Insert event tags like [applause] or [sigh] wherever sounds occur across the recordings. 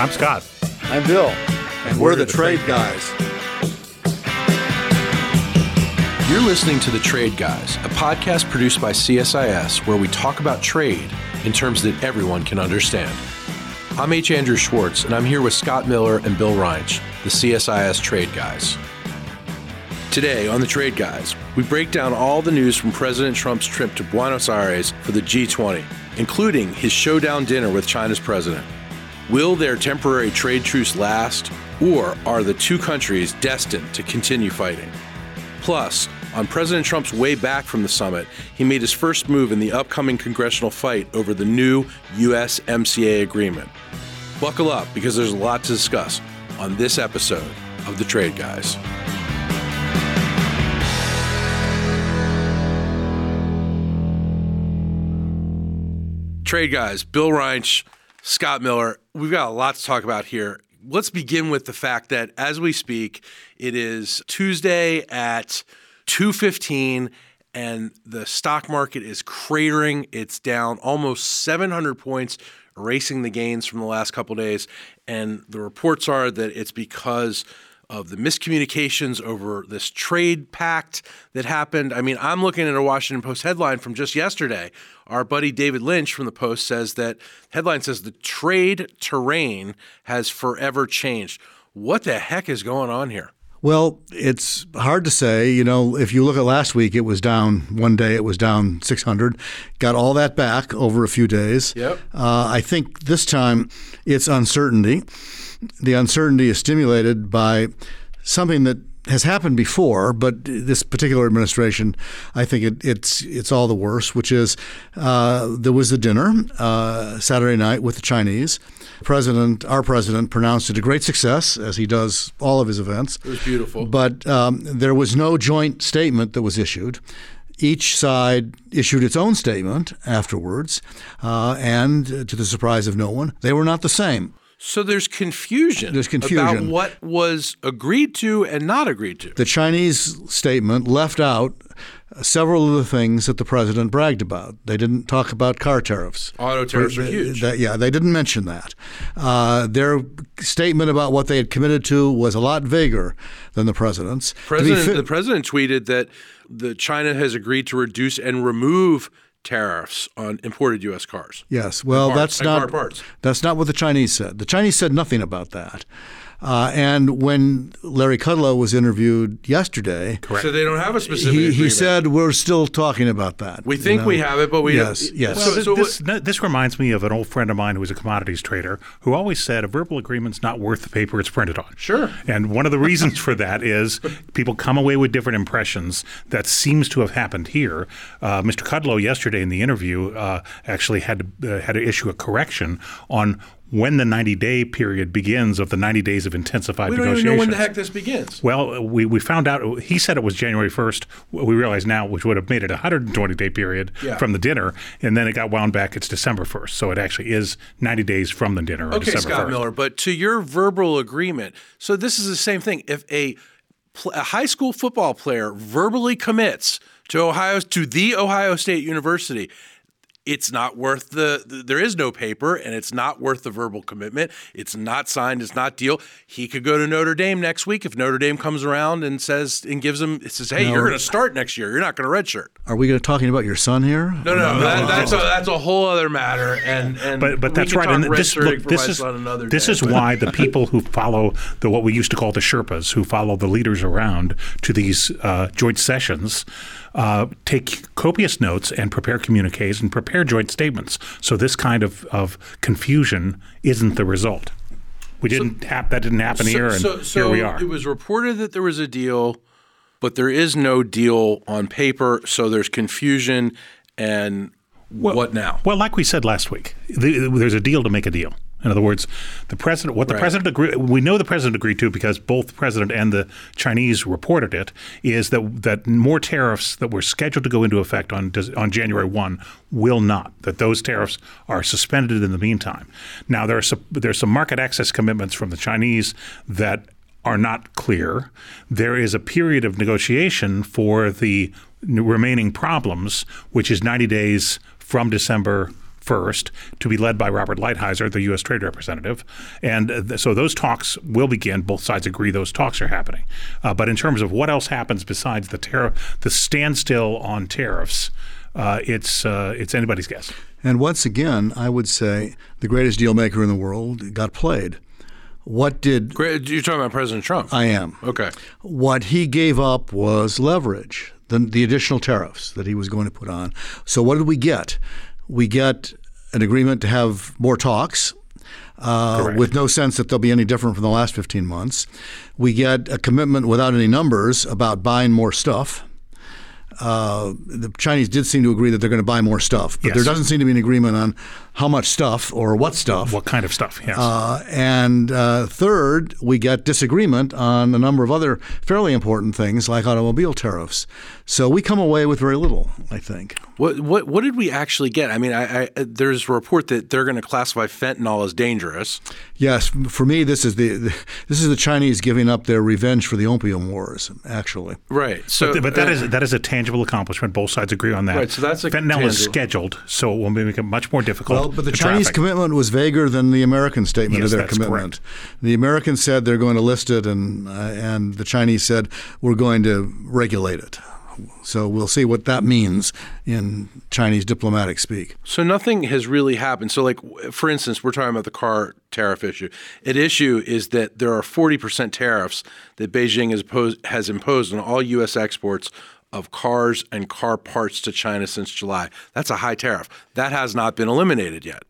I'm Scott. I'm Bill. And we're, we're the, the, Trade, trade guys. You're listening to The Trade Guys, a podcast produced by CSIS where we talk about trade in terms that everyone can understand. I'm H. Andrew Schwartz, and I'm here with Scott Miller and Bill Reinsch, the CSIS Trade Guys. Today on The Trade Guys, we break down all the news from President Trump's trip to Buenos Aires for the G20, including his showdown dinner with China's president. Will their temporary trade truce last, or are the two countries destined to continue fighting? Plus, on President Trump's way back from the summit, he made his first move in the upcoming congressional fight over the new USMCA agreement. Buckle up because there's a lot to discuss on this episode of The Trade Guys. Trade Guys, Bill Reinsch, Scott Miller, we've got a lot to talk about here. Let's begin with the fact that as we speak, it is Tuesday at 215 and the stock market is cratering. It's down almost 700 points, erasing the gains from the last couple days. And the reports are that it's because of the miscommunications over this trade pact that happened. I mean, I'm looking at a Washington Post headline from just yesterday. Our buddy David Lynch from the Post says that headline says the trade terrain has forever changed. What the heck is going on here? Well, it's hard to say. You know, if you look at last week, it was down one day, it was down 600. Got all that back over a few days. Yep. Uh, I think this time it's uncertainty the uncertainty is stimulated by something that has happened before, but this particular administration, I think it, it's it's all the worse. Which is, uh, there was a dinner uh, Saturday night with the Chinese. President, our president, pronounced it a great success, as he does all of his events. It was beautiful. But um, there was no joint statement that was issued each side issued its own statement afterwards, uh, and to the surprise of no one, they were not the same. So there's confusion. There's confusion about what was agreed to and not agreed to. The Chinese statement left out several of the things that the president bragged about. They didn't talk about car tariffs. Auto tariffs are huge. That, yeah, they didn't mention that. Uh, their statement about what they had committed to was a lot vaguer than the president's. President, fi- the president tweeted that the China has agreed to reduce and remove tariffs on imported U.S. cars. Yes, well, parts, that's not that's not what the Chinese said. The Chinese said nothing about that. Uh, and when Larry Kudlow was interviewed yesterday, Correct. so they don't have a specific. He, he said we're still talking about that. We think you know? we have it, but we yes, yes. Well, so, so this, this, this, reminds me of an old friend of mine who was a commodities trader who always said a verbal agreement's not worth the paper it's printed on. Sure. And one of the reasons for that is people come away with different impressions. That seems to have happened here. Uh, Mr. Kudlow yesterday in the interview uh, actually had to, uh, had to issue a correction on when the 90 day period begins of the 90 days of intensified we don't negotiations. Even know when the heck this begins. Well, we, we found out, he said it was January 1st. We realize now, which would have made it a 120 day period yeah. from the dinner. And then it got wound back. It's December 1st. So it actually is 90 days from the dinner. Okay, December Scott 1st. Miller, but to your verbal agreement, so this is the same thing. If a, a high school football player verbally commits to Ohio to the Ohio State University, it's not worth the, the, there is no paper and it's not worth the verbal commitment. It's not signed it's not deal. He could go to notre dame next week if notre dame comes around and says and gives him it says hey no. you're going to start next year. You're not going to redshirt. Are we going to talking about your son here? No no, no. that, that's, a, that's a whole other matter and, and but but that's right and this, look, this is this day, is why the people who follow the what we used to call the sherpas who follow the leaders around to these uh, joint sessions uh, take copious notes and prepare communiques and prepare joint statements. So this kind of, of confusion isn't the result. We didn't so, hap- that didn't happen so, here, and so, so here we are. It was reported that there was a deal, but there is no deal on paper. So there's confusion, and well, what now? Well, like we said last week, the, there's a deal to make a deal. In other words, the president, what the right. president agreed, we know the president agreed to because both the president and the Chinese reported it, is that that more tariffs that were scheduled to go into effect on on January one will not. That those tariffs are suspended in the meantime. Now there are some, there's some market access commitments from the Chinese that are not clear. There is a period of negotiation for the remaining problems, which is 90 days from December first, to be led by Robert Lighthizer, the U.S. Trade Representative. And uh, th- so those talks will begin. Both sides agree those talks are happening. Uh, but in terms of what else happens besides the tariff, the standstill on tariffs, uh, it's uh, it's anybody's guess. And once again, I would say the greatest deal maker in the world got played. What did Great. You're talking about President Trump. I am? okay. What he gave up was leverage, the, the additional tariffs that he was going to put on. So what did we get? We get an agreement to have more talks. Uh, with no sense that they'll be any different from the last 15 months. We get a commitment without any numbers about buying more stuff. Uh, the Chinese did seem to agree that they're going to buy more stuff, but Yes. there doesn't seem to be an agreement on how much stuff or what stuff. What kind of stuff? Yes. Uh, and uh, third, we get disagreement on a number of other fairly important things like automobile tariffs. So we come away with very little, I think. What what what did we actually get? I mean, I, I there's a report that they're going to classify fentanyl as dangerous. Yes, for me, this is the, the this is the Chinese giving up their revenge for the opium wars. Actually, Right. So, but, but that uh, is that is a tangible accomplishment. Both sides agree on that. Right, so that's a fentanyl is scheduled, so it will make it much more difficult. well, but the Chinese traffic. commitment was vaguer than the American statement Yes, of their that's commitment. The Americans said they're going to list it, and uh, and the Chinese said we're going to regulate it. So we'll see what that means in Chinese diplomatic speak. So nothing has really happened. So, like for instance, we're talking about the car tariff issue. An issue is that there are forty percent tariffs that Beijing has, posed, has imposed on all U.S. exports of cars and car parts to China since July. That's a high tariff. That has not been eliminated yet.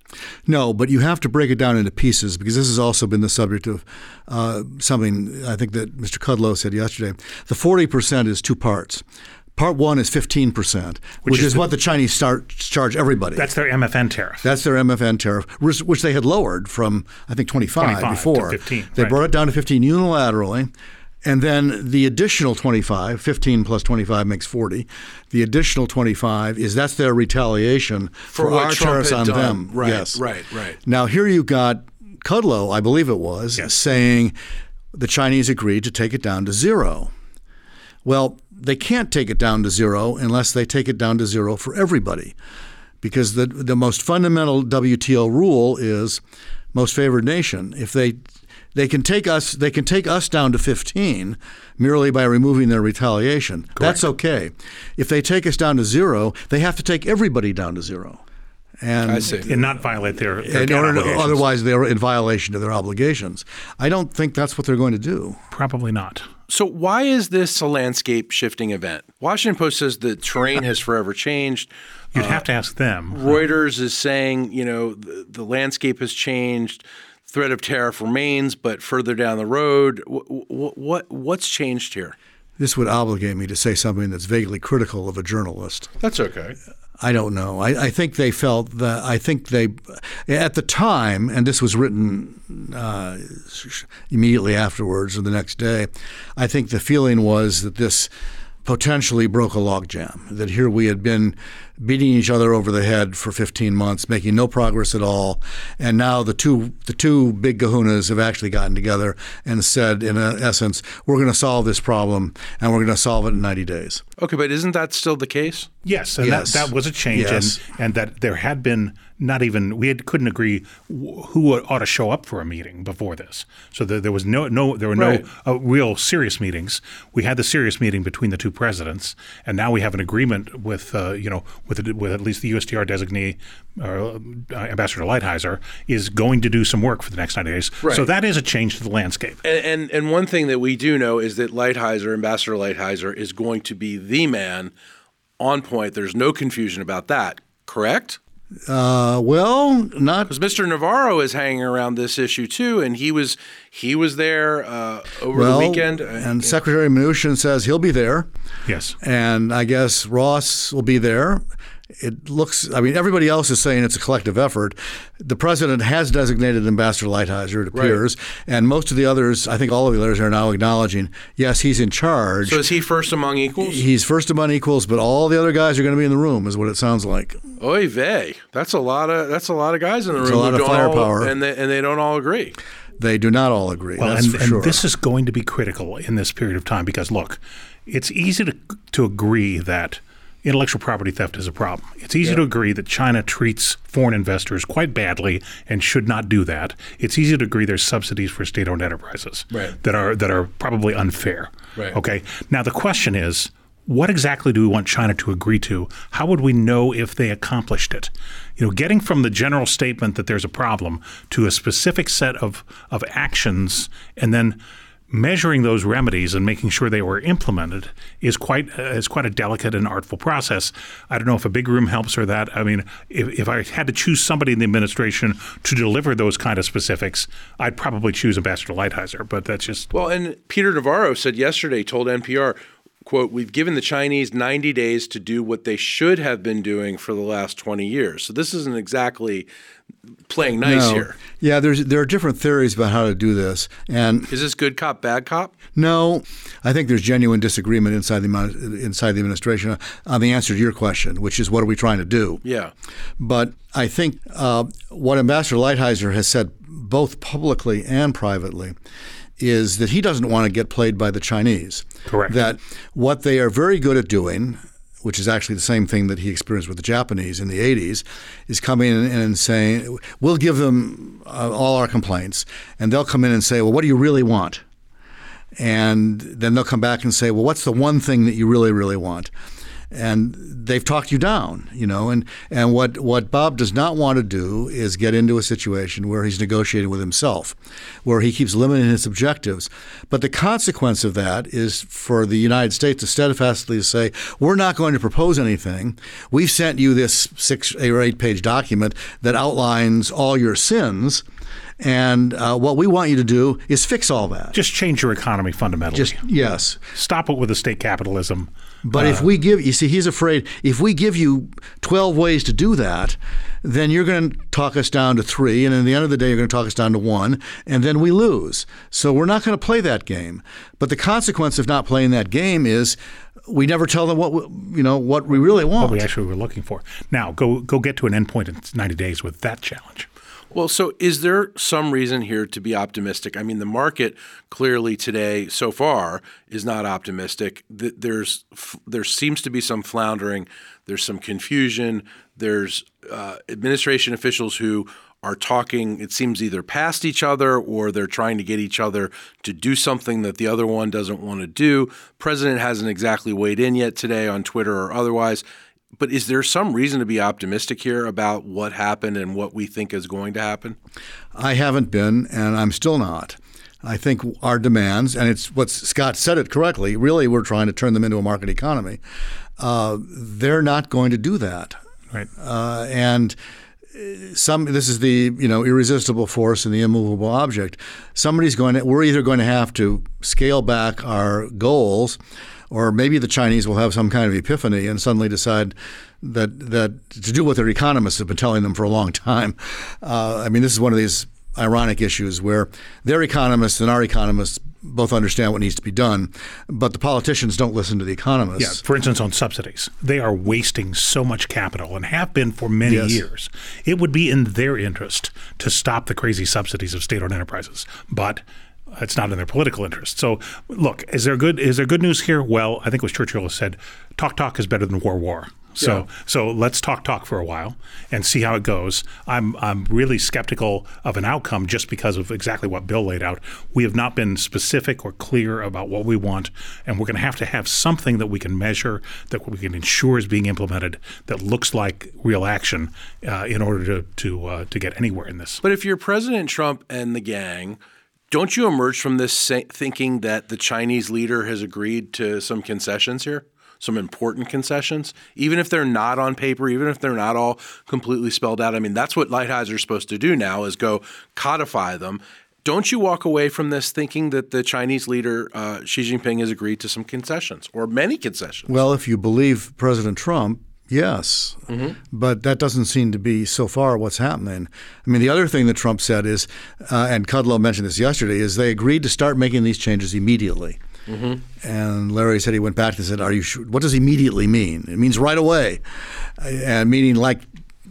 No, but you have to break it down into pieces because this has also been the subject of uh, something I think that Mr. Kudlow said yesterday. The 40% is two parts. Part one is 15%, which, is is, the- what the Chinese start charge everybody. That's their MFN tariff. That's their MFN tariff, which which they had lowered from, I think, 25, 25 to before. 15, They right. brought it down to 15 unilaterally. And then the additional 25, 15 plus 25 makes 40. The additional 25 is that's their retaliation for, what our Trump tariffs on done. them. Right, yes. right, right. Now, here you got Kudlow, I believe it was, Yes. saying the Chinese agreed to take it down to zero. Well, they can't take it down to zero unless they take it down to zero for everybody. Because the, the most fundamental WTO rule is most favored nation. If they they can take us they can take us down to 15 merely by removing their retaliation. That's okay. If they take us down to zero, they have to take everybody down to zero. And I and not violate their, their in order to, otherwise they're in violation of their obligations. I don't think that's what they're going to do. Probably not. So why is this a landscape shifting event? Washington Post says the terrain has forever changed. You'd have to ask them. Uh, Reuters is saying, you know, the, the landscape has changed. Threat of tariff remains, but further down the road, what, what what's changed here? This would obligate me to say something that's vaguely critical of a journalist. That's okay. I don't know. I, I think they felt that. I think they, at the time, and this was written uh, immediately afterwards or the next day. I think the feeling was that this potentially broke a logjam. That here we had been beating each other over the head for 15 months, making no progress at all, and now the two the two big Kahunas have actually gotten together and said, in essence, we're going to solve this problem and we're going to solve it in 90 days. Okay, but isn't that still the case? Yes, and Yes. That, that was a change, Yes. and, and that there had been not even we had, couldn't agree who ought to show up for a meeting before this. So there, there was no no there were Right. no uh, real serious meetings. We had the serious meeting between the two presidents, and now we have an agreement with uh, you know with with at least the USTR designee, uh, Ambassador Lighthizer, is going to do some work for the next ninety days. So that is a change to the landscape. And, and and one thing that we do know is that Lighthizer, Ambassador Lighthizer, is going to be the man on point. There's no confusion about that. Correct? Uh, well, not Because Mr. Navarro is hanging around this issue too, and he was he was there uh, over well, the weekend. and Secretary Mnuchin says he'll be there. Yes. and I guess Ross will be there. It looks, I mean, everybody else is saying it's a collective effort. The president has designated Ambassador Lighthizer, it appears, and most of the others, I think all of the others are now acknowledging, yes, he's in charge. so is he first among equals? he's first among equals, but all the other guys are going to be in the room, is what it sounds like. Oy vey, that's a lot of that's a lot of guys in the room. a lot of don't all- firepower. and they, and they don't all agree. They do not all agree. Well, that's and, for and this is going to be critical in this period of time because look, it's easy to to agree that intellectual property theft is a problem. It's easy to agree that China treats foreign investors quite badly and should not do that. It's easy to agree there's subsidies for state-owned enterprises Right. that are that are probably unfair. Right. Okay. Now the question is, what exactly do we want China to agree to? How would we know if they accomplished it? You know, getting from the general statement that there's a problem to a specific set of of actions, and then measuring those remedies and making sure they were implemented is quite uh, is quite a delicate and artful process. I don't know if a big room helps or that. I mean, if, if I had to choose somebody in the administration to deliver those kind of specifics, I'd probably choose Ambassador Lighthizer. But that's just Well, and Peter Navarro said yesterday, told NPR, quote, we've given the Chinese 90 days to do what they should have been doing for the last 20 years. So this isn't exactly playing nice No. here. Yeah, there's there are different theories about how to do this, and Is this good cop, bad cop? no, I think there's genuine disagreement inside the inside the administration on the answer to your question, which is what are we trying to do? Yeah. But I think uh, what Ambassador Lighthizer has said both publicly and privately is that he doesn't want to get played by the Chinese. Correct. That what they are very good at doing, which is actually the same thing that he experienced with the Japanese in the 80s, is coming in and saying, we'll give them uh, all our complaints, and they'll come in and say, well, what do you really want? And then they'll come back and say, well, what's the one thing that you really, really want? And they've talked you down, you know. And, and what, what Bob does not want to do is get into a situation where he's negotiating with himself, where he keeps limiting his objectives. But the consequence of that is for the United States to steadfastly say, we're not going to propose anything. We've sent you this six or eight page document that outlines all your sins. And uh, what we want you to do is fix all that. just change your economy fundamentally. Just yes. stop it with the state capitalism. But Uh, if we give, you see, he's afraid if we give you 12 ways to do that, then you're going to talk us down to three. And at the end of the day, you're going to talk us down to one. And then we lose. So we're not going to play that game. But the consequence of not playing that game is we never tell them what, we, you know, what we really want. what we actually were looking for. Now, go go get to an endpoint in 90 days with that challenge. Well, so is there some reason here to be optimistic? I mean, the market clearly today, so far, is not optimistic. There's there seems to be some floundering. There's some confusion. There's uh, administration officials who are talking. It seems either past each other or they're trying to get each other to do something that the other one doesn't want to do. President hasn't exactly weighed in yet today on Twitter or otherwise. But is there some reason to be optimistic here about what happened and what we think is going to happen? I haven't been, and I'm still not. I think our demands, and it's what Scott said it correctly. Really, we're trying to turn them into a market economy. Uh, they're not going to do that, Right. uh, and some. This is the you know irresistible force and the immovable object. Somebody's going to. We're either going to have to scale back our goals, or maybe the Chinese will have some kind of epiphany and suddenly decide that that to do what their economists have been telling them for a long time. Uh, I mean, this is one of these ironic issues where their economists and our economists both understand what needs to be done, but the politicians don't listen to the Yeah. economists. For instance, on subsidies, they are wasting so much capital and have been for many Yes. years. It would be in their interest to stop the crazy subsidies of state-owned enterprises, but it's not in their political interest. So, look, is there good is there good news here? Well, I think what Churchill has said, talk talk is better than war war. So, so let's talk talk for a while and see how it goes. I'm I'm really skeptical of an outcome just because of exactly what Bill laid out. We have not been specific or clear about what we want, and we're going to have to have something that we can measure, that we can ensure is being implemented, that looks like real action, uh, in order to to uh, to get anywhere in this. But if you're President Trump and the gang, don't you emerge from this thinking that the Chinese leader has agreed to some concessions here? Some important concessions, even if they're not on paper, even if they're not all completely spelled out. I mean, that's what Lighthizer is supposed to do now is go codify them. Don't you walk away from this thinking that the Chinese leader uh, Xi Jinping has agreed to some concessions or many concessions? Well, if you believe President Trump, yes. But that doesn't seem to be so far what's happening. I mean, the other thing that Trump said is, uh, and Kudlow mentioned this yesterday, is they agreed to start making these changes immediately. And Larry said he went back and said, "Are you sure? What does immediately mean? It means right away, and meaning like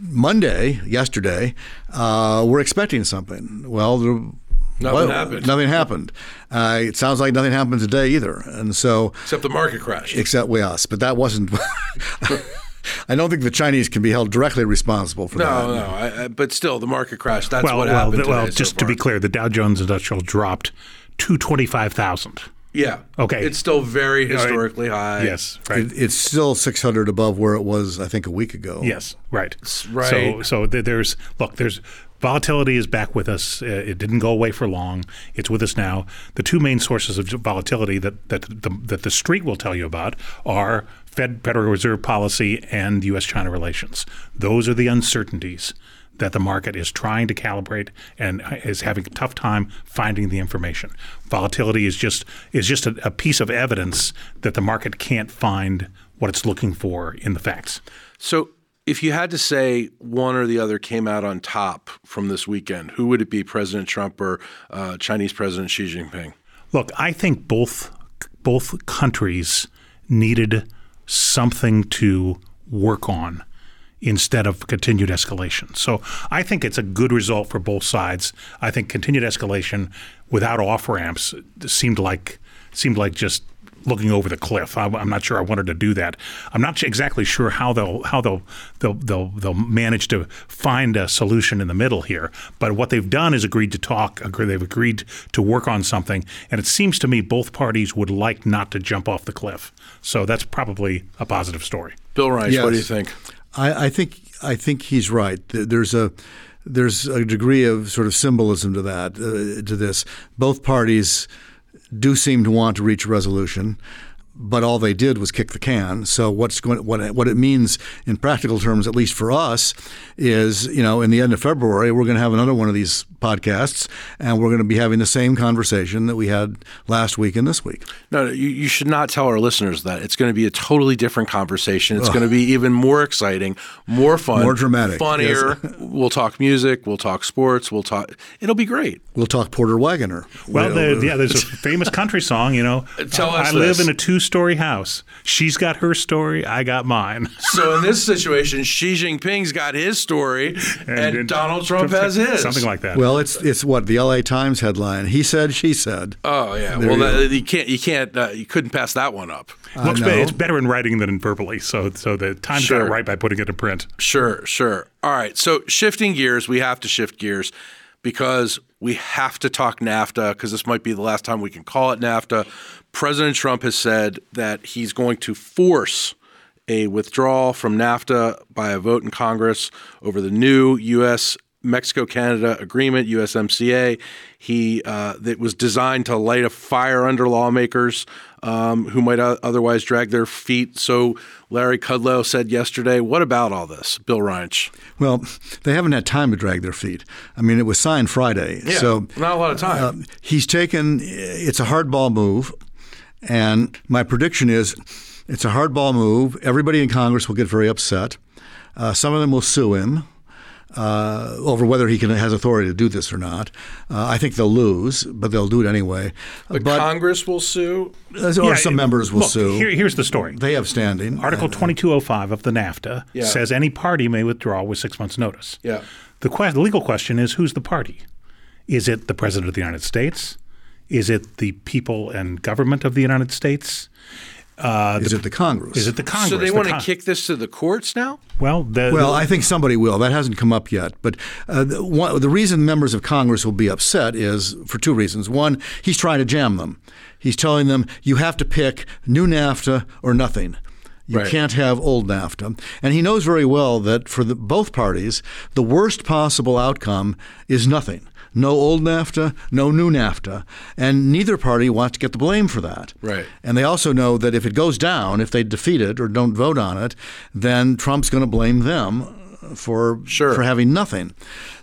Monday, yesterday, uh, we're expecting something. Well, the Nothing well, happened. Nothing happened. Uh, it sounds like nothing happened today either. And so, Except the market crashed. except we us, but that wasn't. [laughs] [laughs] I don't think the Chinese can be held directly responsible for that. No, no, I, I, but still, the market crash. That's well, what well, happened. the- well, today so just to be clear, the Dow Jones Industrial dropped to twenty five thousand. yeah, Okay. it's still very historically high. Yes, right. It, it's still 600 above where it was, I think, a week ago. Yes, right. right. So, so there's look, there's volatility is back with us. Uh, it didn't go away for long. It's with us now. The two main sources of volatility that that the, that the street will tell you about are Fed Federal Reserve policy and U.S.-China relations. Those are the uncertainties that the market is trying to calibrate and is having a tough time finding the information. Volatility is just is just a, a piece of evidence that the market can't find what it's looking for in the facts. So, if you had to say one or the other came out on top from this weekend, who would it be? President Trump or uh, Chinese President Xi Jinping? Look, I think both both countries needed something to work on instead of continued escalation. So I think it's a good result for both sides. I think continued escalation without off ramps seemed like seemed like just looking over the cliff. I, I'm not sure I wanted to do that. I'm not exactly sure how they'll how they'll they'll they'll, they'll manage to find a solution in the middle here. But what they've done is agreed to talk. Agree, they've agreed to work on something, and it seems to me both parties would like not to jump off the cliff. So that's probably a positive story. Bill Reinsch, what do you think? I, I think I think he's right. There's a there's a degree of sort of symbolism to that uh, to this. Both parties do seem to want to reach resolution, but all they did was kick the can. So what's going what it- what it means in practical terms, at least for us, is you know in the end of February we're going to have another one of these podcasts, and we're going to be having the same conversation that we had last week and this week. No, no, you, you should not tell our listeners that. It's going to be a totally different conversation. It's going to be even more exciting, more fun, More dramatic, funnier. [laughs] we'll talk music. We'll talk sports. We'll talk. It'll be great. We'll talk Porter Wagoner. Well, We'll- the, [laughs] yeah, there's a famous country song. You know, Tell us I live in a two-story house. She's got her story. I got mine. [laughs] So in this situation, Xi Jinping's got his story, and, And- Donald Trump has his. Something like that. Well, it's it's what the L.A. Times headline. He said, she said. Oh yeah. There well, you that, you can't. You can't. Uh, you couldn't pass that one up. Looks know. better. It's better in writing than in verbally. So, so the Times got it right by putting it in print. Sure, sure. All right. So shifting gears, we have to shift gears because we have to talk NAFTA because this might be the last time we can call it NAFTA. President Trump has said that he's going to force a withdrawal from NAFTA by a vote in Congress over the new U.S. Mexico Canada agreement, USMCA. He uh, that was designed to light a fire under lawmakers um, who might otherwise drag their feet. So Larry Kudlow said yesterday, "What about all this, Bill Reinsch?" Well, they haven't had time to drag their feet. I mean, it was signed Friday, so not a lot of time. uh, he's taken. It's a hardball move, and my prediction is, it's a hardball move. Everybody in Congress will get very upset. Uh, some of them will sue him. Uh, over whether he can has authority to do this or not, uh, I think they'll lose, but they'll do it anyway. but, Congress will sue. uh, or Yeah, some members will look, sue. Here, here's the story. they have standing. Article 2205 of the NAFTA Yeah. says any party may withdraw with six months' notice. Yeah. The, que- the legal question is who's the party? Is it the President of the United States? Is it the people and government of the United States? Uh, is it the Congress? is it the Congress? So they The want to Con- kick this to the courts now? Well, the, Well, the- I think somebody will. That hasn't come up yet. But uh, the, one, the reason members of Congress will be upset is for two reasons. One, he's trying to jam them. He's telling them you have to pick new NAFTA or nothing. You Right. can't have old NAFTA. And he knows very well that for the, both parties, the worst possible outcome is nothing. No old NAFTA, no new NAFTA. And neither party wants to get the blame for that. Right. And they also know that if it goes down, if they defeat it or don't vote on it, then Trump's going to blame them for Sure. for having nothing.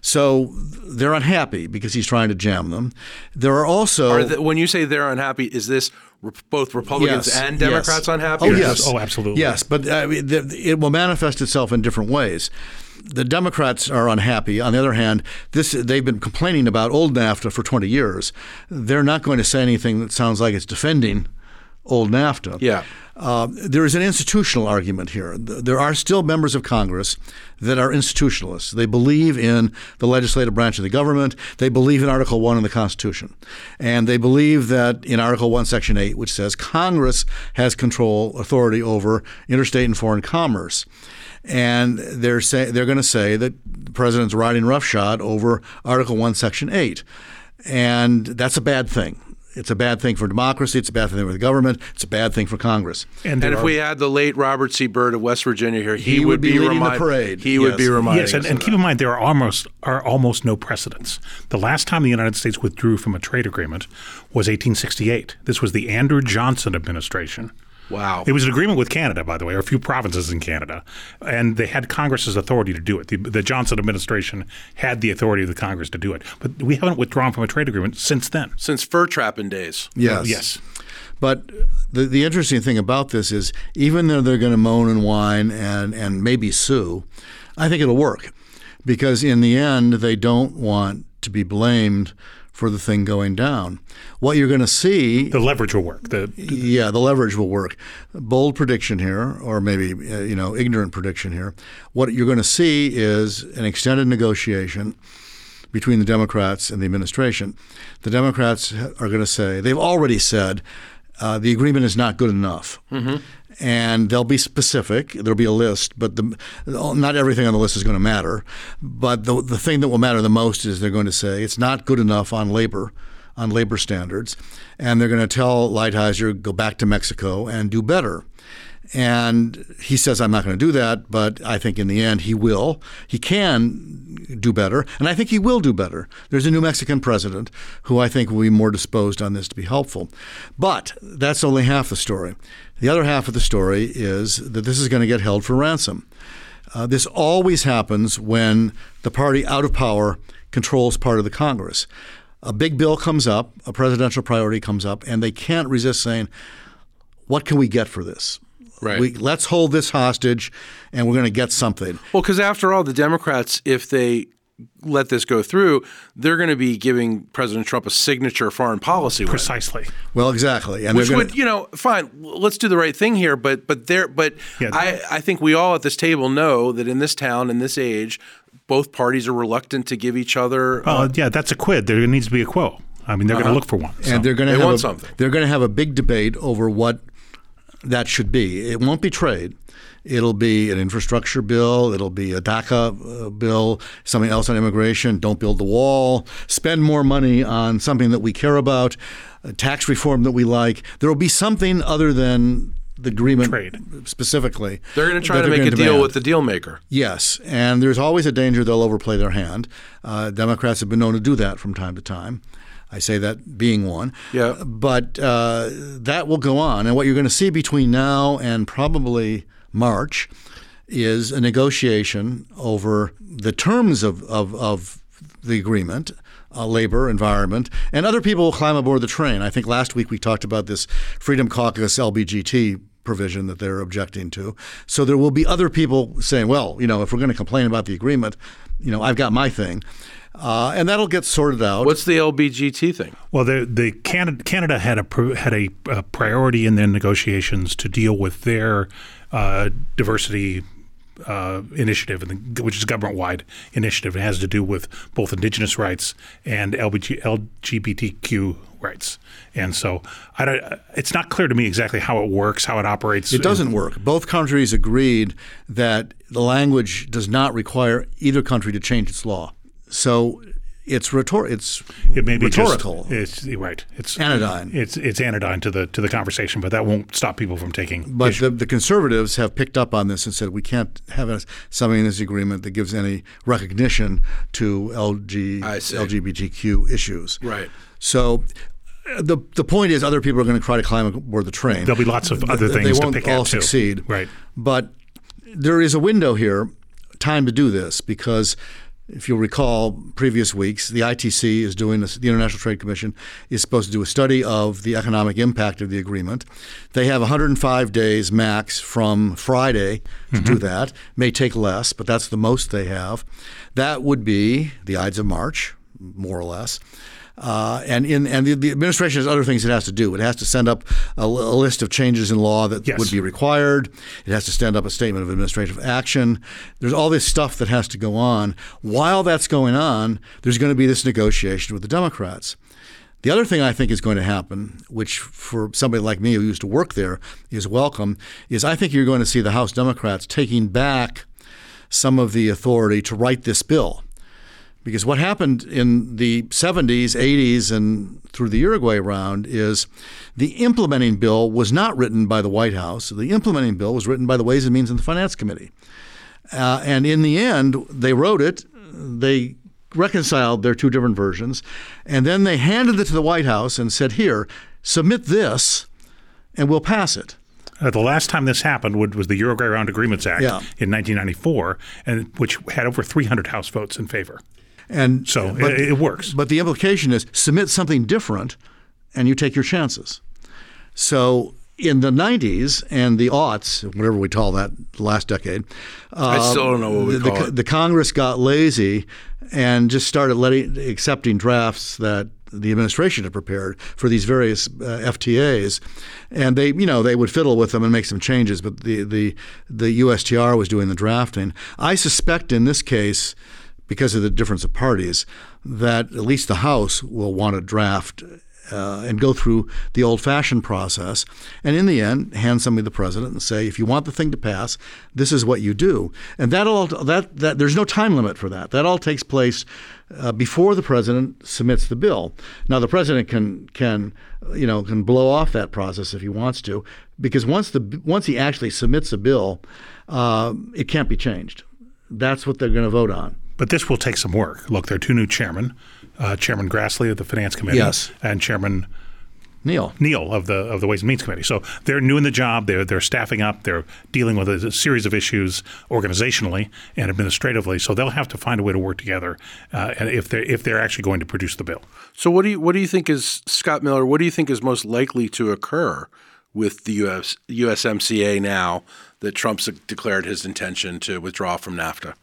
So they're unhappy because he's trying to jam them. There are also Are the, when you say they're unhappy, is this re- both Republicans Yes, and Democrats yes. unhappy? Oh Or yes, Oh, absolutely. Yes, but uh, it will manifest itself in different ways. The Democrats are unhappy. On the other hand, this they've been complaining about old NAFTA for 20 years. They're not going to say anything that sounds like it's defending old NAFTA. Yeah. Uh, there is an institutional argument here. There are still members of Congress that are institutionalists. They believe in the legislative branch of the government. They believe in Article 1 in the Constitution. And they believe that in Article 1, Section 8, which says Congress has control, authority over interstate and foreign commerce. And they're, say, they're going to say that the president's riding roughshod over Article 1, Section 8. And that's a bad thing. It's a bad thing for democracy. It's a bad thing for the government. It's a bad thing for Congress. And, and if are, we had the late Robert C. Byrd of West Virginia here, he, he would, be, be leading the parade. He yes. would be reminding. Yes, and, and keep in mind there are almost are almost no precedents. The last time the United States withdrew from a trade agreement was 1868. This was the Andrew Johnson administration. Wow. It was an agreement with Canada, by the way, or a few provinces in Canada. And they had Congress's authority to do it. The, the, Johnson administration had the authority of the Congress to do it. But we haven't withdrawn from a trade agreement since then. Since fur trapping days. Yes. Yes. But the, the interesting thing about this is even though they're going to moan and whine and, and maybe sue, I think it'll work. Because in the end, they don't want to be blamed for the thing going down. What you're going to see the leverage will work. The, yeah, the leverage will work. Bold prediction here, or maybe uh, you know ignorant prediction here. What you're going to see is an extended negotiation between the Democrats and the administration. The Democrats are going to say they've already said uh, the agreement is not good enough. Mm-hmm and they'll be specific. There'll be a list, but the, not everything on the list is going to matter. But the, the thing that will matter the most is they're going to say it's not good enough on labor, on labor standards, and they're going to tell Lighthizer go back to Mexico and do better. And he says, I'm not going to do that, but I think in the end he will. He can do better, and I think he will do better. There's a new Mexican president who I think will be more disposed on this to be helpful. But that's only half the story. The other half of the story is that this is going to get held for ransom. Uh, this always happens when the party out of power controls part of the Congress. A big bill comes up, a presidential priority comes up, and they can't resist saying, What can we get for this? Right. We, let's hold this hostage, and we're going to get something. Well, because after all, the Democrats, if they let this go through, they're going to be giving President Trump a signature foreign policy. Precisely. Win. Well, exactly. And Which would, gonna... you know, fine. Let's do the right thing here. But but there, but yeah. I I think we all at this table know that in this town, in this age, both parties are reluctant to give each other. Uh, uh, yeah, that's a quid. There needs to be a quo. I mean, they're uh-huh. going to look for one, so. and they're going to they have want a, something. They're going to have a big debate over what that should be. It won't be trade. It'll be an infrastructure bill. It'll be a DACA uh, bill, something else on immigration. Don't build the wall. Spend more money on something that we care about, tax reform that we like. There will be something other than the agreement Trade. specifically. They're going to try to make a demand. deal with the deal maker. Yes, and there's always a danger they'll overplay their hand. Uh, Democrats have been known to do that from time to time. I say that being one. Yeah. But uh, that will go on. And what you're going to see between now and probably March is a negotiation over the terms of, of, of the agreement. Uh, labor, environment, and other people will climb aboard the train. I think last week we talked about this Freedom Caucus LBGT provision that they're objecting to. So there will be other people saying, well, you know, if we're going to complain about the agreement, you know, I've got my thing. Uh, and that'll get sorted out. What's the LBGT thing? Well, the, the Canada, Canada had a had a, a, priority in their negotiations to deal with their uh, diversity uh, initiative, which is a government wide initiative. It has to do with both Indigenous rights and LBG, LGBTQ rights. And so it's not clear to me exactly how it works, how it operates. It doesn't work. Both countries agreed that the language does not require either country to change its law. So it's rhetor- it's it may be rhetorical. Just, it's right. It's anodyne. It's it's anodyne to the to the conversation, but that won't stop people from taking. But the, the, conservatives have picked up on this and said we can't have a, something in this agreement that gives any recognition to LG, LGBTQ issues. Right. So. Uh, the the point is, other people are going to try to climb aboard the train. There'll be lots of other things they won't to pick all at succeed. Right. But there is a window here, time to do this because if you'll recall previous weeks, the ITC is doing this, the International Trade Commission is supposed to do a study of the economic impact of the agreement. They have 105 days max from Friday to mm-hmm. do that. May take less, but that's the most they have. That would be the Ides of March, more or less. Uh, and in and the, the, administration has other things it has to do. It has to send up a, a list of changes in law that yes. would be required. It has to stand up a statement of administrative action. There's all this stuff that has to go on. While that's going on, there's going to be this negotiation with the Democrats. The other thing I think is going to happen, which for somebody like me who used to work there is welcome, is I think you're going to see the House Democrats taking back some of the authority to write this bill. Because what happened in the 70s, 80s, and through the Uruguay round is the implementing bill was not written by the White House. The implementing bill was written by the Ways and Means and the Finance Committee. Uh, and in the end, they wrote it. They reconciled their two different versions, and then they handed it to the White House and said, "Here, submit this, and we'll pass it." Uh, the last time this happened was the Uruguay Round Agreements Act yeah. in 1994, and which had over 300 House votes in favor. And so but, it, it works. But the implication is submit something different, and you take your chances. So in the 90s and the aughts, whatever we call that, last decade, uh, I still don't know what we the, call the, it. The Congress got lazy and just started letting accepting drafts that the administration had prepared for these various uh, FTAs, and they, you know, they would fiddle with them and make some changes. But the the the USTR was doing the drafting. I suspect in this case, because of the difference of parties, that at least the House will want to draft uh, and go through the old-fashioned process, and in the end, hand somebody to the president and say, if you want the thing to pass, this is what you do. And that all that that there's no time limit for that. That all takes place uh, before the president submits the bill. Now, the president can can you know can blow off that process if he wants to, because once the once he actually submits a bill, uh, it can't be changed. That's what they're going to vote on. But this will take some work. Look, there are two new chairmen uh, Chairman Grassley of the Finance Committee, yes. and Chairman Neal Neal of the of the Ways and Means Committee. So they're new in the job. They're they're staffing up. They're dealing with a, series of issues organizationally and administratively. So they'll have to find a way to work together uh, if they if they're actually going to produce the bill. So what do you what do you think is Scott Miller? What do you think is most likely to occur with the US USMCA now that Trump's declared his intention to withdraw from NAFTA?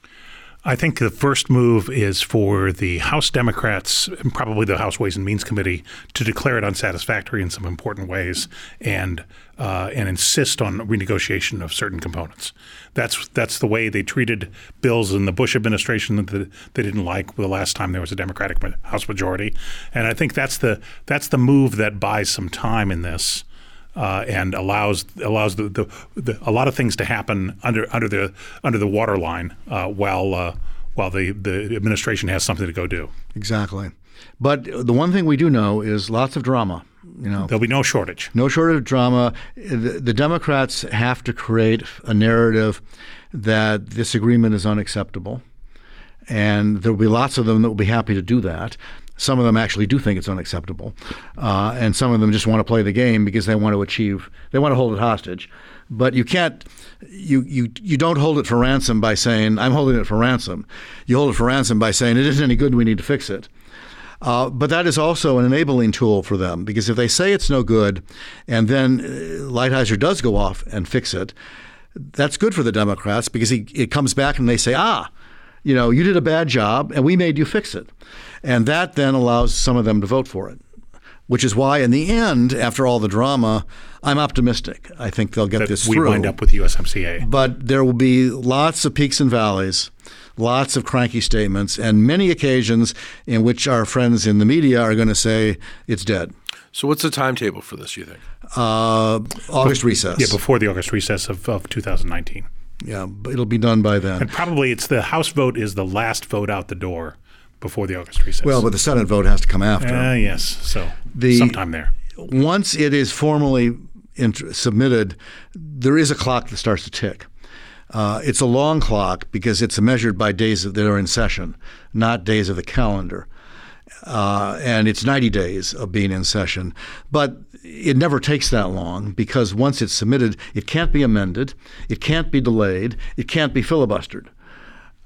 I think the first move is for the House Democrats and probably the House Ways and Means Committee to declare it unsatisfactory in some important ways and uh, and insist on renegotiation of certain components. That's that's the way they treated bills in the Bush administration that they didn't like the last time there was a Democratic House majority, and I think that's the that's the move that buys some time in this uh, and allows allows the, the, the, a lot of things to happen under under the under the waterline uh, while uh, while the, the administration has something to go do. Exactly. But the one thing we do know is lots of drama. You know, there'll be no shortage. No shortage of drama. The, the Democrats have to create a narrative that this agreement is unacceptable, and there will be lots of them that will be happy to do that. Some of them actually do think it's unacceptable, uh, and some of them just want to play the game because they want to achieve, they want to hold it hostage. But you can't, you you you don't hold it for ransom by saying I'm holding it for ransom. You hold it for ransom by saying it isn't any good. We need to fix it. Uh, but that is also an enabling tool for them because if they say it's no good, and then uh, Lighthizer does go off and fix it, that's good for the Democrats because he, it comes back and they say, ah, you know, you did a bad job and we made you fix it. And that then allows some of them to vote for it, which is why, in the end, after all the drama, I'm optimistic. I think they'll get that this we through. We wind up with USMCA. But there will be lots of peaks and valleys, lots of cranky statements, and many occasions in which our friends in the media are going to say it's dead. So, what's the timetable for this, you think? Uh, August recess. Yeah, before the August recess of, of 2019. Yeah, it'll be done by then. And probably it's the House vote is the last vote out the door before the August recess. Well, but the Senate vote has to come after. Uh, yes, so the, sometime there. Once it is formally int- submitted, there is a clock that starts to tick. Uh, it's a long clock because it's measured by days that are in session, not days of the calendar. Uh, and it's 90 days of being in session. But it never takes that long because once it's submitted, it can't be amended, it can't be delayed, it can't be filibustered.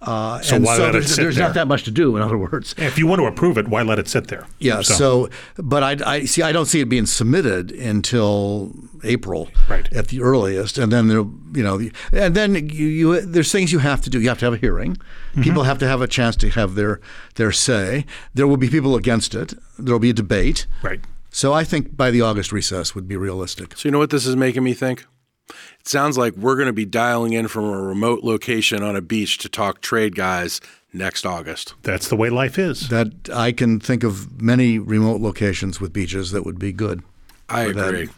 Uh, So and why so let it there's, sit there's there? not that much to do. In other words, If you want to approve it, why let it sit there? yeah. So, but I, I see. I don't see it being submitted until April, Right. at the earliest, and then there, you know, and then you, you there's things you have to do. You have to have a hearing. Mm-hmm. People have to have a chance to have their their say. There will be people against it. There will be a debate. right. So I think by the August recess would be realistic. So, you know what this is making me think? It sounds like we're going to be dialing in from a remote location on a beach to talk trade guys next August. That's the way life is. That I can think of many remote locations with beaches that would be good. I that. agree.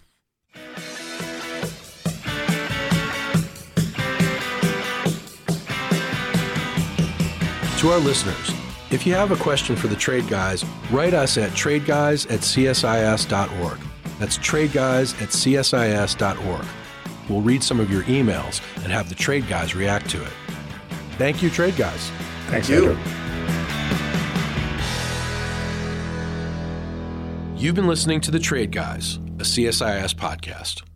To our listeners, if you have a question for the trade guys, write us at tradeguys at csis.org. That's tradeguys at csis.org. We'll read some of your emails and have the trade guys react to it. Thank you, trade guys. Thanks, Andrew. You've been listening to The Trade Guys, a CSIS podcast.